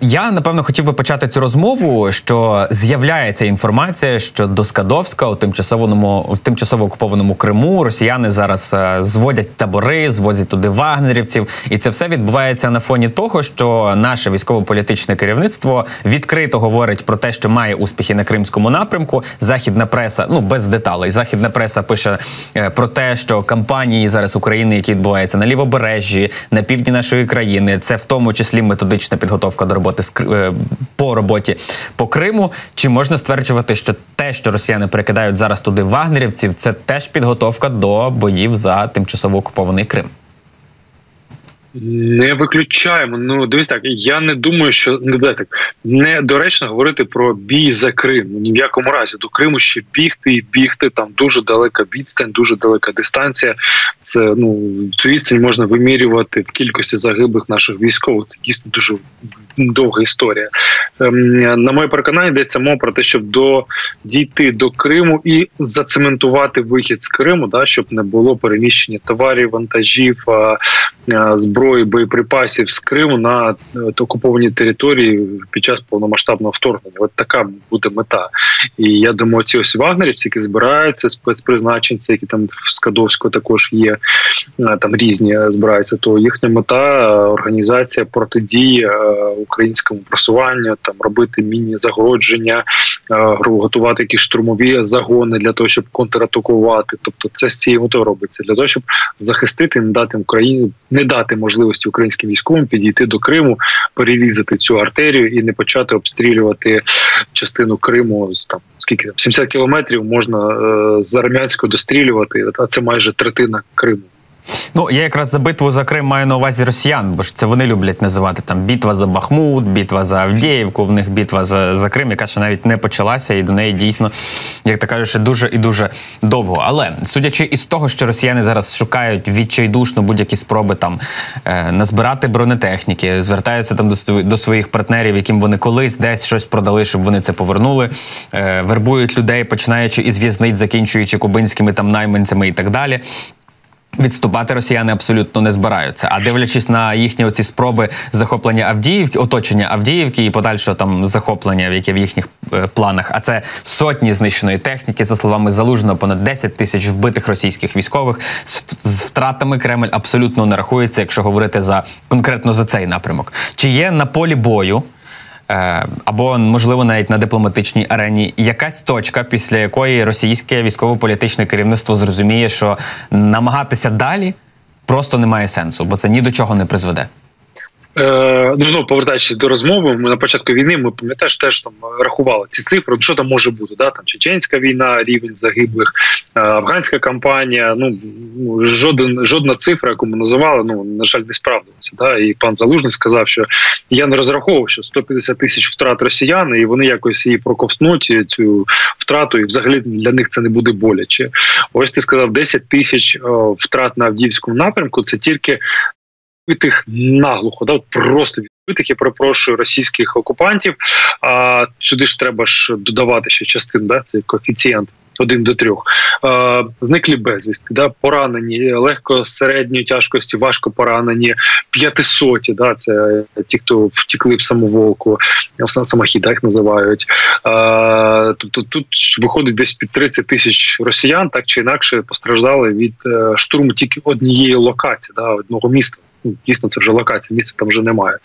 Я напевно хотів би почати цю розмову, що з'являється інформація, що до Скадовська у тимчасовому в тимчасово окупованому Криму росіяни зараз е, зводять табори, звозять туди вагнерівців, і це все відбувається на фоні того, що наше військово-політичне керівництво відкрито говорить про те, що має успіхи на кримському напрямку. Західна преса, ну без деталей, західна преса пише е, про те, що кампанії зараз України, які відбуваються на лівобережжі, на півдні нашої країни, це в тому числі методична підготовка до роботи з е, по роботі по Криму. Чи можна стверджувати, що те, що росіяни перекидають зараз туди вагнерівців, це теж підготовка до боїв за тимчасово окупований Крим? Не виключаємо. Ну дивись так. Я не думаю, що не так недоречно говорити про бій за Крим. Ну, ні в якому разі до Криму ще бігти і бігти. Там дуже далека відстань, дуже далека дистанція. Це ну цю відстань можна вимірювати в кількості загиблих наших військових. Це дійсно дуже довга історія. Ем, на моє переконання йдеться мова про те, щоб до дійти до Криму і зацементувати вихід з Криму, да щоб не було переміщення товарів, вантажів, зброї, боєприпасів з Криму на е, окуповані території під час повномасштабного вторгнення. От така буде мета. І я думаю, ці ось вагнерівці, які збираються, спецпризначенці, які там в Скадовську також є, е, там різні збираються. То їхня мета організація протидії е, українському просуванню, там робити міні-загородження, готувати якісь штурмові загони для того, щоб контратакувати. Тобто, це з цією метою робиться для того, щоб захистити, не дати Україні не дати можливості українським військовим підійти до Криму, перерізати цю артерію і не почати обстрілювати частину Криму з там скільки там 70 кілометрів можна е, з армянського дострілювати, а це майже третина Криму. Ну я якраз за битву за Крим маю на увазі росіян, бо ж це вони люблять називати там битва за Бахмут, битва за Авдіївку. В них битва за за Крим, яка ще навіть не почалася, і до неї дійсно, як ти кажеш, дуже і дуже довго. Але судячи із того, що росіяни зараз шукають відчайдушно будь-які спроби там е, назбирати бронетехніки, звертаються там до до своїх партнерів, яким вони колись десь щось продали, щоб вони це повернули, е, вербують людей, починаючи із в'язниць, закінчуючи кубинськими там найманцями і так далі. Відступати росіяни абсолютно не збираються. А дивлячись на їхні оці спроби захоплення Авдіївки, оточення Авдіївки і подальшого там захоплення, яке в їхніх е, планах. А це сотні знищеної техніки, за словами залужного, понад 10 тисяч вбитих російських військових з втратами Кремль абсолютно не рахується, якщо говорити за конкретно за цей напрямок. Чи є на полі бою? Е, або можливо навіть на дипломатичній арені якась точка, після якої російське військово-політичне керівництво зрозуміє, що намагатися далі просто немає сенсу, бо це ні до чого не призведе. Е, ну знову повертаючись до розмови, ми на початку війни ми пам'ятаєш, теж там рахували ці цифри. Що там може бути? Да? Там чеченська війна, рівень загиблих, е, афганська кампанія. Ну жоден жодна цифра, яку ми називали, ну на жаль, не справдилася. Да? І пан Залужний сказав, що я не розраховував, що 150 тисяч втрат росіян, і вони якось її проковтнуть цю втрату, і взагалі для них це не буде боляче. Ось ти сказав 10 тисяч е, втрат на Авдіївському напрямку. Це тільки відбитих наглухо, да, просто відбитих, я перепрошую російських окупантів. А сюди ж треба ж додавати ще частин, да, цей коефіцієнт. Один до трьох е, зниклі безвісти, да поранені легко середньої тяжкості, важко поранені п'ятисоті. Да, це ті, хто втікли в самоволку, самохід, так називають. Е, тобто тут виходить десь під 30 тисяч росіян, так чи інакше постраждали від е, штурму тільки однієї локації, да, одного міста. Ну, дійсно це вже локація, місця там вже немає.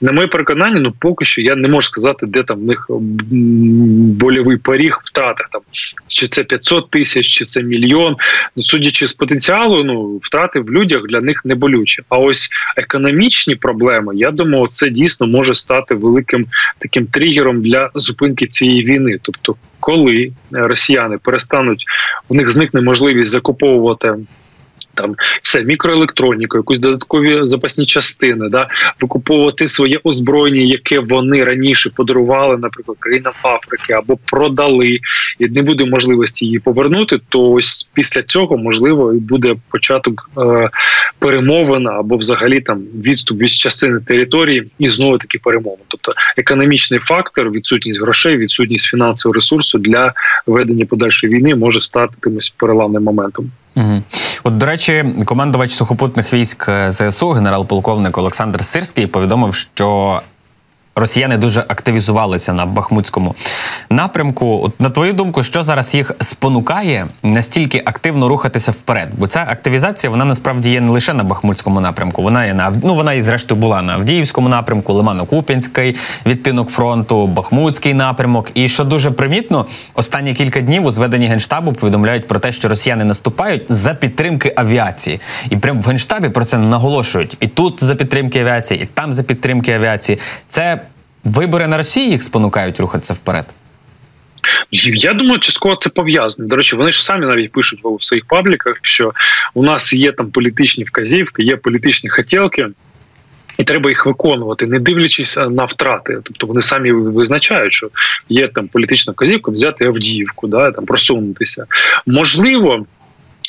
На моє переконання, ну поки що я не можу сказати, де там в них больовий поріг втрати там чи це 500 тисяч, чи це мільйон. Ну судячи з потенціалу, ну втрати в людях для них не болючі. А ось економічні проблеми, я думаю, це дійсно може стати великим таким тригером для зупинки цієї війни. Тобто, коли росіяни перестануть у них зникне можливість закуповувати там все мікроелектроніку, якусь додаткові запасні частини, да викуповувати своє озброєння, яке вони раніше подарували, наприклад, країнам Африки або продали, і не буде можливості її повернути. То ось після цього можливо і буде початок е, перемовин або взагалі там відступ від частини території і знову таки перемовин. Тобто економічний фактор, відсутність грошей, відсутність фінансового ресурсу для ведення подальшої війни може стати тимось переламним моментом. Угу. От, до речі, командувач сухопутних військ ЗСУ, генерал-полковник Олександр Сирський, повідомив, що росіяни дуже активізувалися на Бахмутському напрямку. От на твою думку, що зараз їх спонукає настільки активно рухатися вперед? Бо ця активізація вона насправді є не лише на Бахмутському напрямку. Вона є на ну вона і зрештою була на Авдіївському напрямку, Лимано-Куп'янський відтинок фронту, Бахмутський напрямок. І що дуже примітно, останні кілька днів у зведенні генштабу повідомляють про те, що росіяни наступають за підтримки авіації, і прямо в генштабі про це наголошують. І тут за підтримки авіації, і там за підтримки авіації. Це Вибори на Росії їх спонукають рухатися вперед. Я думаю, частково це пов'язано. До речі, вони ж самі навіть пишуть в своїх пабліках, що у нас є там політичні вказівки, є політичні хотілки. І треба їх виконувати, не дивлячись на втрати. Тобто вони самі визначають, що є там політична вказівка взяти Авдіївку, да там просунутися. Можливо,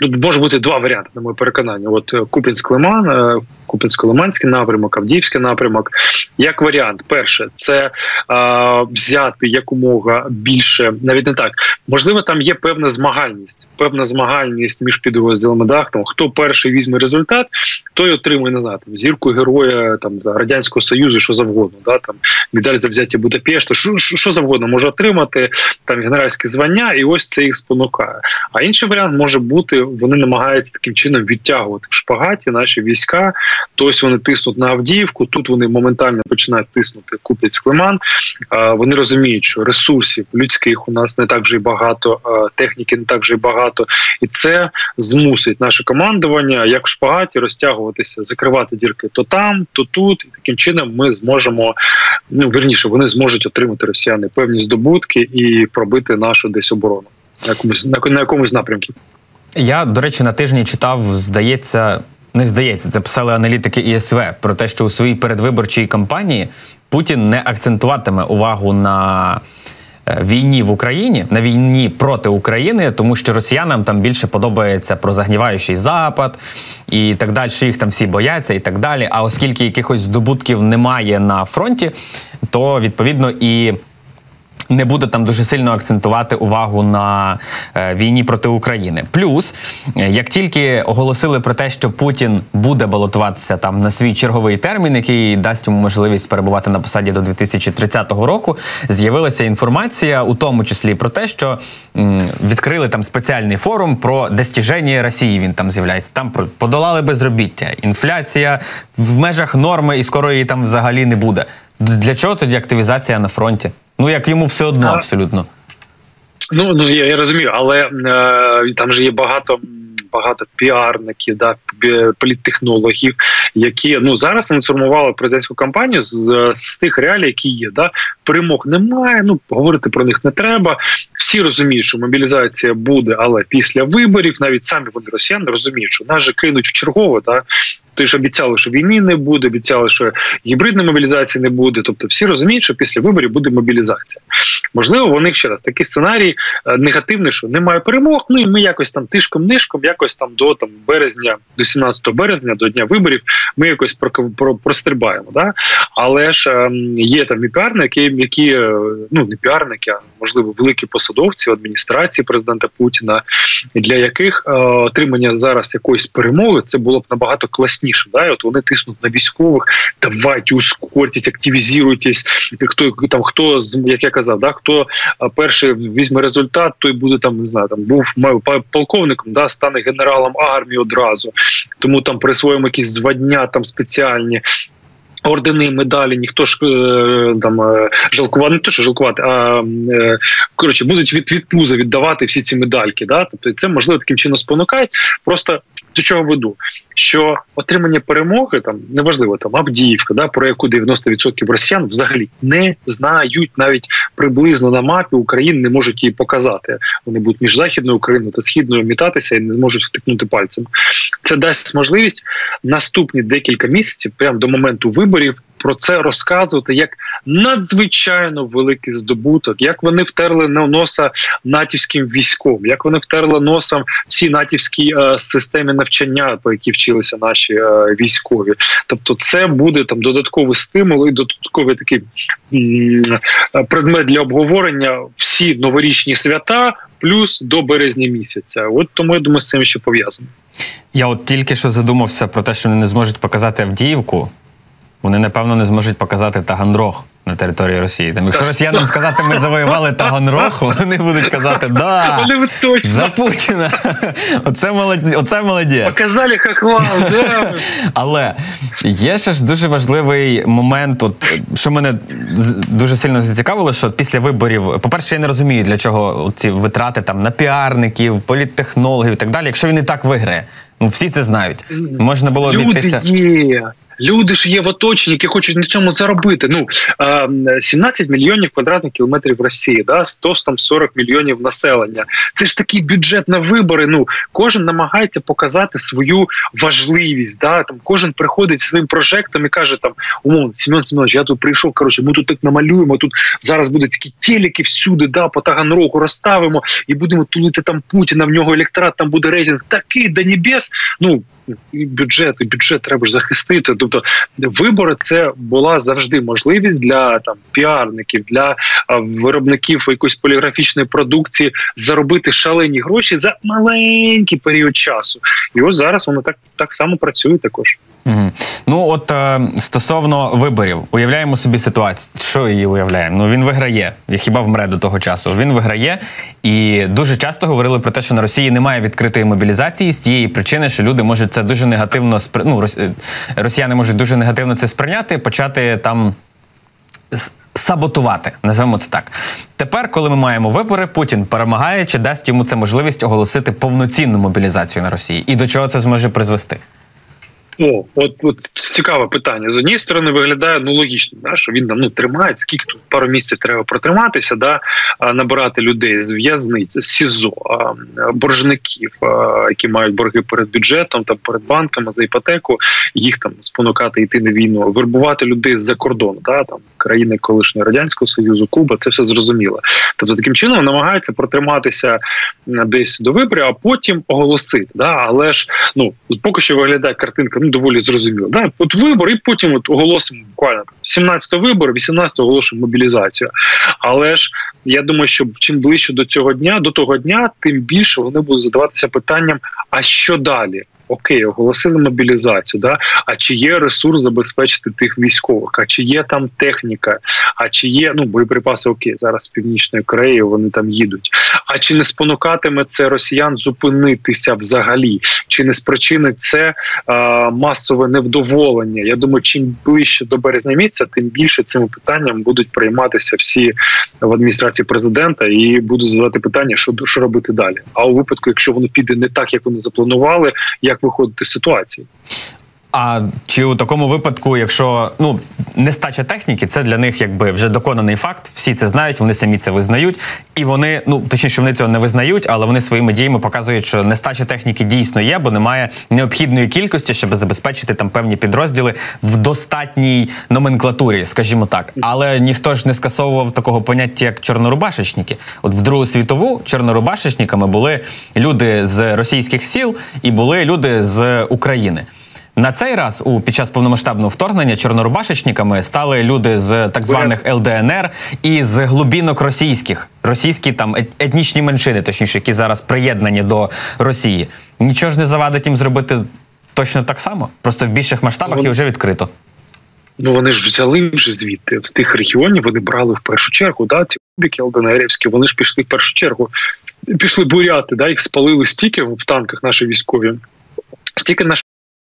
тут може бути два варіанти, на моє переконання. От Купінськ Лиман, е, Купінсько-Лиманський напрямок, Авдіївський напрямок. Як варіант, перше, це а, взяти якомога більше, навіть не так. Можливо, там є певна змагальність, певна змагальність між підрозділами. Да, там, хто перший візьме результат, той отримує не знаю, зірку героя там за радянського союзу, що завгодно. Да, там медаль за взяття Будапешта, що, що, завгодно може отримати там генеральське звання, і ось це їх спонукає. А інший варіант може бути, вони намагаються таким чином відтягувати в шпагаті наші війська. То ось вони тиснуть на Авдіївку. Тут вони моментально починають тиснути Куп'янськ Лиман. Вони розуміють, що ресурсів людських у нас не так вже й багато, техніки не так вже й багато, і це змусить наше командування як в шпагаті розтягуватися, закривати дірки то там, то тут. І таким чином ми зможемо верніше, вони зможуть отримати росіяни певні здобутки і пробити нашу десь оборону на якомусь на якомусь напрямку. Я до речі на тижні читав, здається. Не здається, це писали аналітики ІСВ про те, що у своїй передвиборчій кампанії Путін не акцентуватиме увагу на війні в Україні, на війні проти України, тому що росіянам там більше подобається про загніваючий запад і так далі. Їх там всі бояться і так далі. А оскільки якихось здобутків немає на фронті, то відповідно і не буде там дуже сильно акцентувати увагу на е, війні проти України. Плюс, е, як тільки оголосили про те, що Путін буде балотуватися там на свій черговий термін, який дасть йому можливість перебувати на посаді до 2030 року, з'явилася інформація, у тому числі про те, що відкрили там спеціальний форум про достіження Росії. Він там з'являється. Там про подолали безробіття, інфляція в межах норми, і скоро її там взагалі не буде. Для чого тоді активізація на фронті? Ну як йому все одно абсолютно. Ну ну я, я розумію, але е, там же є багато багато піарників, да політтехнологів, які ну зараз інформували президентську кампанію з, з тих реалій, які є. Да перемог немає. Ну говорити про них не треба. Всі розуміють, що мобілізація буде, але після виборів навіть самі вони росіяни розуміють, що нас же кинуть в чергове, да ти ж обіцяли, що війни не буде, обіцяли, що гібридної мобілізації не буде. Тобто, всі розуміють, що після виборів буде мобілізація. Можливо, вони ще раз такий сценарій е, негативний, що немає перемог. Ну і ми якось там тишком нишком, якось там до там березня, до 17 березня, до дня виборів, ми якось про, про, прострибаємо. Да? Але ж ем, є там і піарники, які е, ну не піарники, а можливо великі посадовці адміністрації президента Путіна, для яких е, отримання зараз якоїсь перемоги це було б набагато класніше. Да? І От вони тиснуть на військових, давайте ускорьтесь, активізуйтесь. Хто там хто як я казав, да хто перший візьме результат, той буде там не знаю, там був полковником, да стане генералом армії одразу. Тому там присвоїмо якісь звання там спеціальні. Ордени, медалі, ніхто ж е, там е, жалкувати, не то що жалкувати, а е, коротше будуть від від пуза віддавати всі ці медальки. Да? Тобто це можливо таким чином спонукають. Просто до чого веду, що отримання перемоги там неважливо там Авдіївка, да про яку 90% росіян взагалі не знають навіть приблизно на мапі України не можуть її показати. Вони будуть між західною Україною та східною мітатися і не зможуть втикнути пальцем. Це дасть можливість наступні декілька місяців, прямо до моменту виборів, про це розказувати як надзвичайно великий здобуток, як вони втерли носа натівським військом, як вони втерли носом всі натівські е, системи навчання, по які вчилися наші е, військові. Тобто, це буде там додатковий стимул і додатковий такий м- предмет для обговорення всі новорічні свята. Плюс до березня місяця, от тому я думаю, з цим ще пов'язано. Я от тільки що задумався про те, що вони не зможуть показати Авдіївку. Вони напевно не зможуть показати Таганрог на території Росії. Там, якщо росіянам сказати, ми завоювали Таганрог, вони будуть казати, да, точно. за Путіна. Оце молодець. Оце молодець. Показали хохлам, да. Але є ще ж дуже важливий момент, от що мене дуже сильно зацікавило, що після виборів, по-перше, я не розумію, для чого ці витрати там на піарників, політтехнологів і так далі. Якщо він і так виграє, ну всі це знають. Можна було Люди обійтися. є. Люди ж є в оточенні, які хочуть на цьому заробити. Ну е, 17 мільйонів квадратних кілометрів Росії, да 140 мільйонів населення. Це ж такий бюджет на вибори. Ну кожен намагається показати свою важливість. Да там кожен приходить зі своїм прожектом і каже: там умовно, Семен Семенович, я тут прийшов. Коротше, ми тут так намалюємо. Тут зараз будуть такі телеки всюди, да, по Таганрогу розставимо і будемо тулити там Путіна. В нього електорат там буде рейтинг такий до небес. Ну бюджет, і бюджет треба ж захистити. Тобто вибори це була завжди можливість для там піарників, для а, виробників якоїсь поліграфічної продукції заробити шалені гроші за маленький період часу. І ось зараз воно так так само працює також. Угу. Ну от е, стосовно виборів, уявляємо собі ситуацію. Що її уявляємо? Ну він виграє. Хіба вмре до того часу? Він виграє, і дуже часто говорили про те, що на Росії немає відкритої мобілізації з тієї причини, що люди можуть це дуже негативно спри... ну, е, росіяни можуть дуже негативно це сприйняти, почати там. Саботувати, називаємо це так. Тепер, коли ми маємо вибори, Путін перемагає чи дасть йому це можливість оголосити повноцінну мобілізацію на Росії, і до чого це зможе призвести? О, от, от цікаве питання. З однієї сторони виглядає ну логічно, да, що він там ну тримає, скільки тут пару місяців треба протриматися, да, набирати людей з в'язниць, з СІЗО, боржників, які мають борги перед бюджетом та перед банками за іпотеку, їх там спонукати йти на війну, вербувати людей з-за кордону, да, там країни колишнього радянського союзу, Куба, це все зрозуміло. Тобто таким чином намагається протриматися десь до виборів, а потім оголосити. Да, але ж ну поки що виглядає картинка ну доволі зрозуміло. Да? От вибори, і потім от оголосимо буквально 17-го вибори, 18-го оголошуємо мобілізацію. Але ж я думаю, що чим ближче до цього дня, до того дня, тим більше вони будуть задаватися питанням: а що далі? Окей, оголосили мобілізацію, да а чи є ресурс забезпечити тих військових? А чи є там техніка? А чи є ну боєприпаси? Окей, зараз з північної Кореї вони там їдуть. А чи не спонукатиме це росіян зупинитися взагалі? Чи не спричинить це а, масове невдоволення? Я думаю, чим ближче до березня місяця, тим більше цим питанням будуть прийматися всі в адміністрації президента і будуть задавати питання, що що робити далі. А у випадку, якщо воно піде не так, як вони запланували, як виходити з ситуації? А чи у такому випадку, якщо ну нестача техніки, це для них якби вже доконаний факт, всі це знають, вони самі це визнають, і вони, ну точніше, вони цього не визнають, але вони своїми діями показують, що нестача техніки дійсно є, бо немає необхідної кількості, щоб забезпечити там певні підрозділи в достатній номенклатурі, скажімо так. Але ніхто ж не скасовував такого поняття, як чорнорубашечники. От в Другу світову чорнорубашечниками були люди з російських сіл і були люди з України. На цей раз у під час повномасштабного вторгнення чорнорубашечниками стали люди з так званих ЛДНР і з глубінок російських, російські там етнічні меншини, точніше, які зараз приєднані до Росії. Нічого ж не завадить їм зробити точно так само, просто в більших масштабах і вже відкрито. Ну вони ж взяли вже звідти з тих регіонів. Вони брали в першу чергу. Да, ці кубики ЛДНРівські, вони ж пішли в першу чергу. Пішли буряти, да, їх спалили стільки в танках наші військові. Стільки наш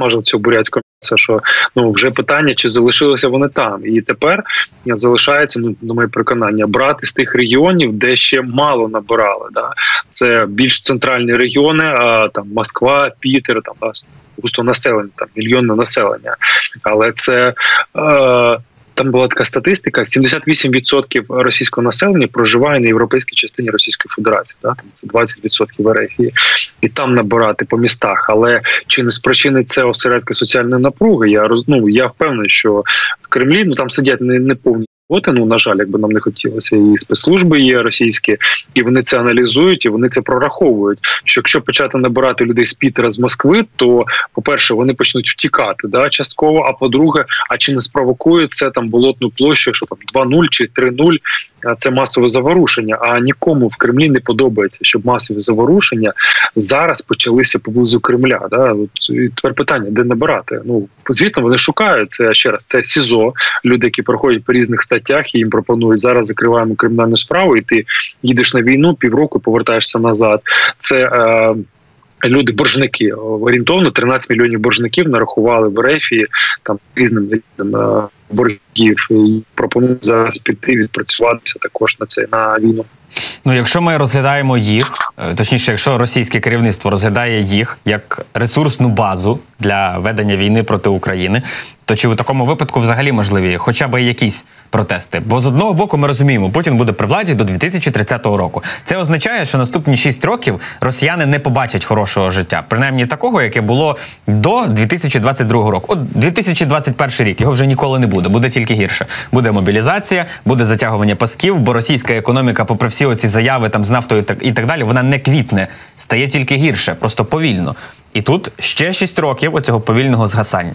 може цього бурятську м'яса, що ну вже питання, чи залишилися вони там, і тепер залишається ну на моє переконання брати з тих регіонів, де ще мало набирали. Да? Це більш центральні регіони, а там Москва, Пітер, там густо населення, там мільйонне населення, але це. Е, там була така статистика: 78% російського населення проживає на європейській частині Російської Федерації. Да? Там це 20% РФ. і там набирати по містах. Але чи не спричинить це осередки соціальної напруги? Я роз, ну, я впевнений, що в Кремлі ну там сидять не, не повні роботи. Ну на жаль, якби нам не хотілося, і спецслужби є російські, і вони це аналізують, і вони це прораховують. Що якщо почати набирати людей з Пітера з Москви, то по перше, вони почнуть втікати, да частково. А по-друге, а чи не спровокує це там болотну площу, що там 2-0 чи 3-0, це масове заворушення. А нікому в Кремлі не подобається, щоб масові заворушення зараз почалися поблизу Кремля. Да? І тепер питання, де набирати? Ну звісно, вони шукають це ще раз. Це СІЗО, люди, які проходять по різних статтях, і їм пропонують зараз закриваємо кримінальну справу, і ти їдеш на війну півроку, повертаєшся назад. Це е, Люди боржники орієнтовно 13 мільйонів боржників нарахували в Рефії там різним видам е, боргів і пропонують зараз піти відпрацюватися також на це на війну. Ну, якщо ми розглядаємо їх, е, точніше, якщо російське керівництво розглядає їх як ресурсну базу для ведення війни проти України, то чи у такому випадку взагалі можливі хоча б якісь протести? Бо з одного боку ми розуміємо, Путін буде при владі до 2030 року. Це означає, що наступні 6 років росіяни не побачать хорошого життя, принаймні такого, яке було до 2022 року. От 2021 рік його вже ніколи не буде, буде тільки гірше. Буде мобілізація, буде затягування пасків, бо російська економіка, попри всі оці заяви там з нафтою і так далі, вона не квітне, стає тільки гірше, просто повільно. І тут ще 6 років оцього повільного згасання.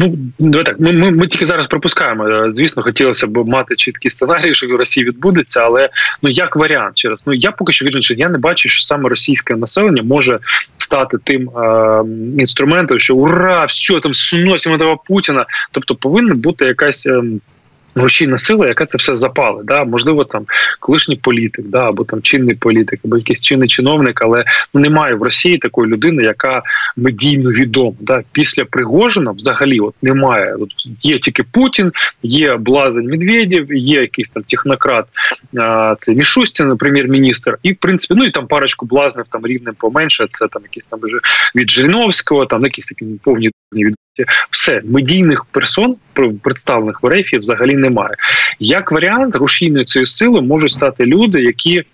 Ну давай так. Ми, ми ми тільки зараз пропускаємо. Е, звісно, хотілося б мати чіткий сценарій, що в Росії відбудеться, але ну як варіант через ну я поки що що я не бачу, що саме російське населення може стати тим е, інструментом, що ура, все там сносимо того Путіна. Тобто повинна бути якась. Е, рушійна сила, яка це все запали. Да? Можливо, там колишній політик, да, або там чинний політик, або якийсь чинний чиновник, але ну немає в Росії такої людини, яка медійно відома. Да? Після Пригожина взагалі от немає. От Є тільки Путін, є Блазень Медведєв, є якийсь там технократ, а, це Мішустін, прем'єр-міністр, і в принципі, ну і там парочку блазнів там рівнем поменше. Це там якісь там від Жириновського, там якісь такі повні від все медійних персон представлених в РФ взагалі немає. Як варіант, рушійною цієї сили можуть стати люди, які е,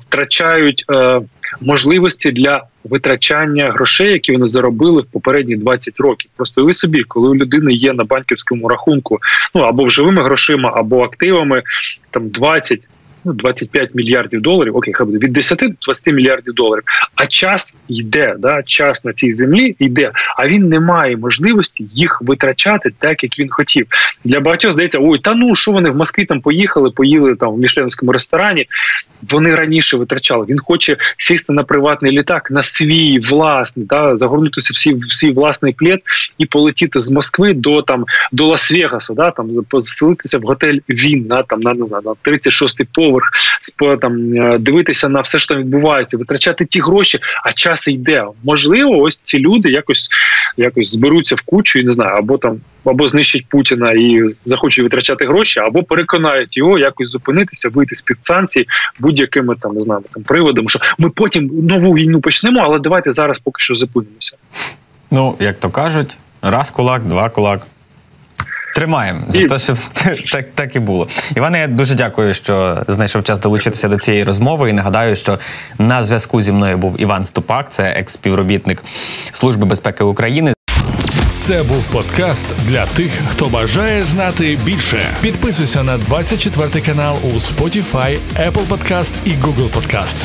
втрачають е, можливості для витрачання грошей, які вони заробили в попередні 20 років. Просто ви собі, коли у людини є на банківському рахунку, ну або вживими живими грошима, або активами, там 20 ну 25 мільярдів доларів, окей, хай буде від 10 до 20 мільярдів доларів. А час йде, да час на цій землі йде, а він не має можливості їх витрачати так, як він хотів. Для багатьох здається, ой, та ну що вони в Москві там поїхали, поїли там в мішленському ресторані. Вони раніше витрачали. Він хоче сісти на приватний літак на свій власний, да, загорнутися в свій, в свій власний плід і полетіти з Москви до там до Лас-Вегаса, да, там поселитися в готель Він на там на знаю, на 36-й поверх поверх, там е, дивитися на все, що там відбувається, витрачати ті гроші, а час йде. Можливо, ось ці люди якось якось зберуться в кучу і не знаю, або там або знищать Путіна і захочуть витрачати гроші, або переконають його якось зупинитися, вийти з під санкцій будь-якими там не знаю, там приводами, що ми потім нову війну почнемо, але давайте зараз поки що зупинимося. Ну як то кажуть, раз кулак, два кулак. Тримаємо за те, щоб так так і було. Іване, я дуже дякую, що знайшов час долучитися до цієї розмови. І нагадаю, що на зв'язку зі мною був Іван Ступак, це екс-співробітник Служби безпеки України. Це був подкаст для тих, хто бажає знати більше. Підписуйся на 24 канал у Spotify, Apple Podcast і Google Podcast.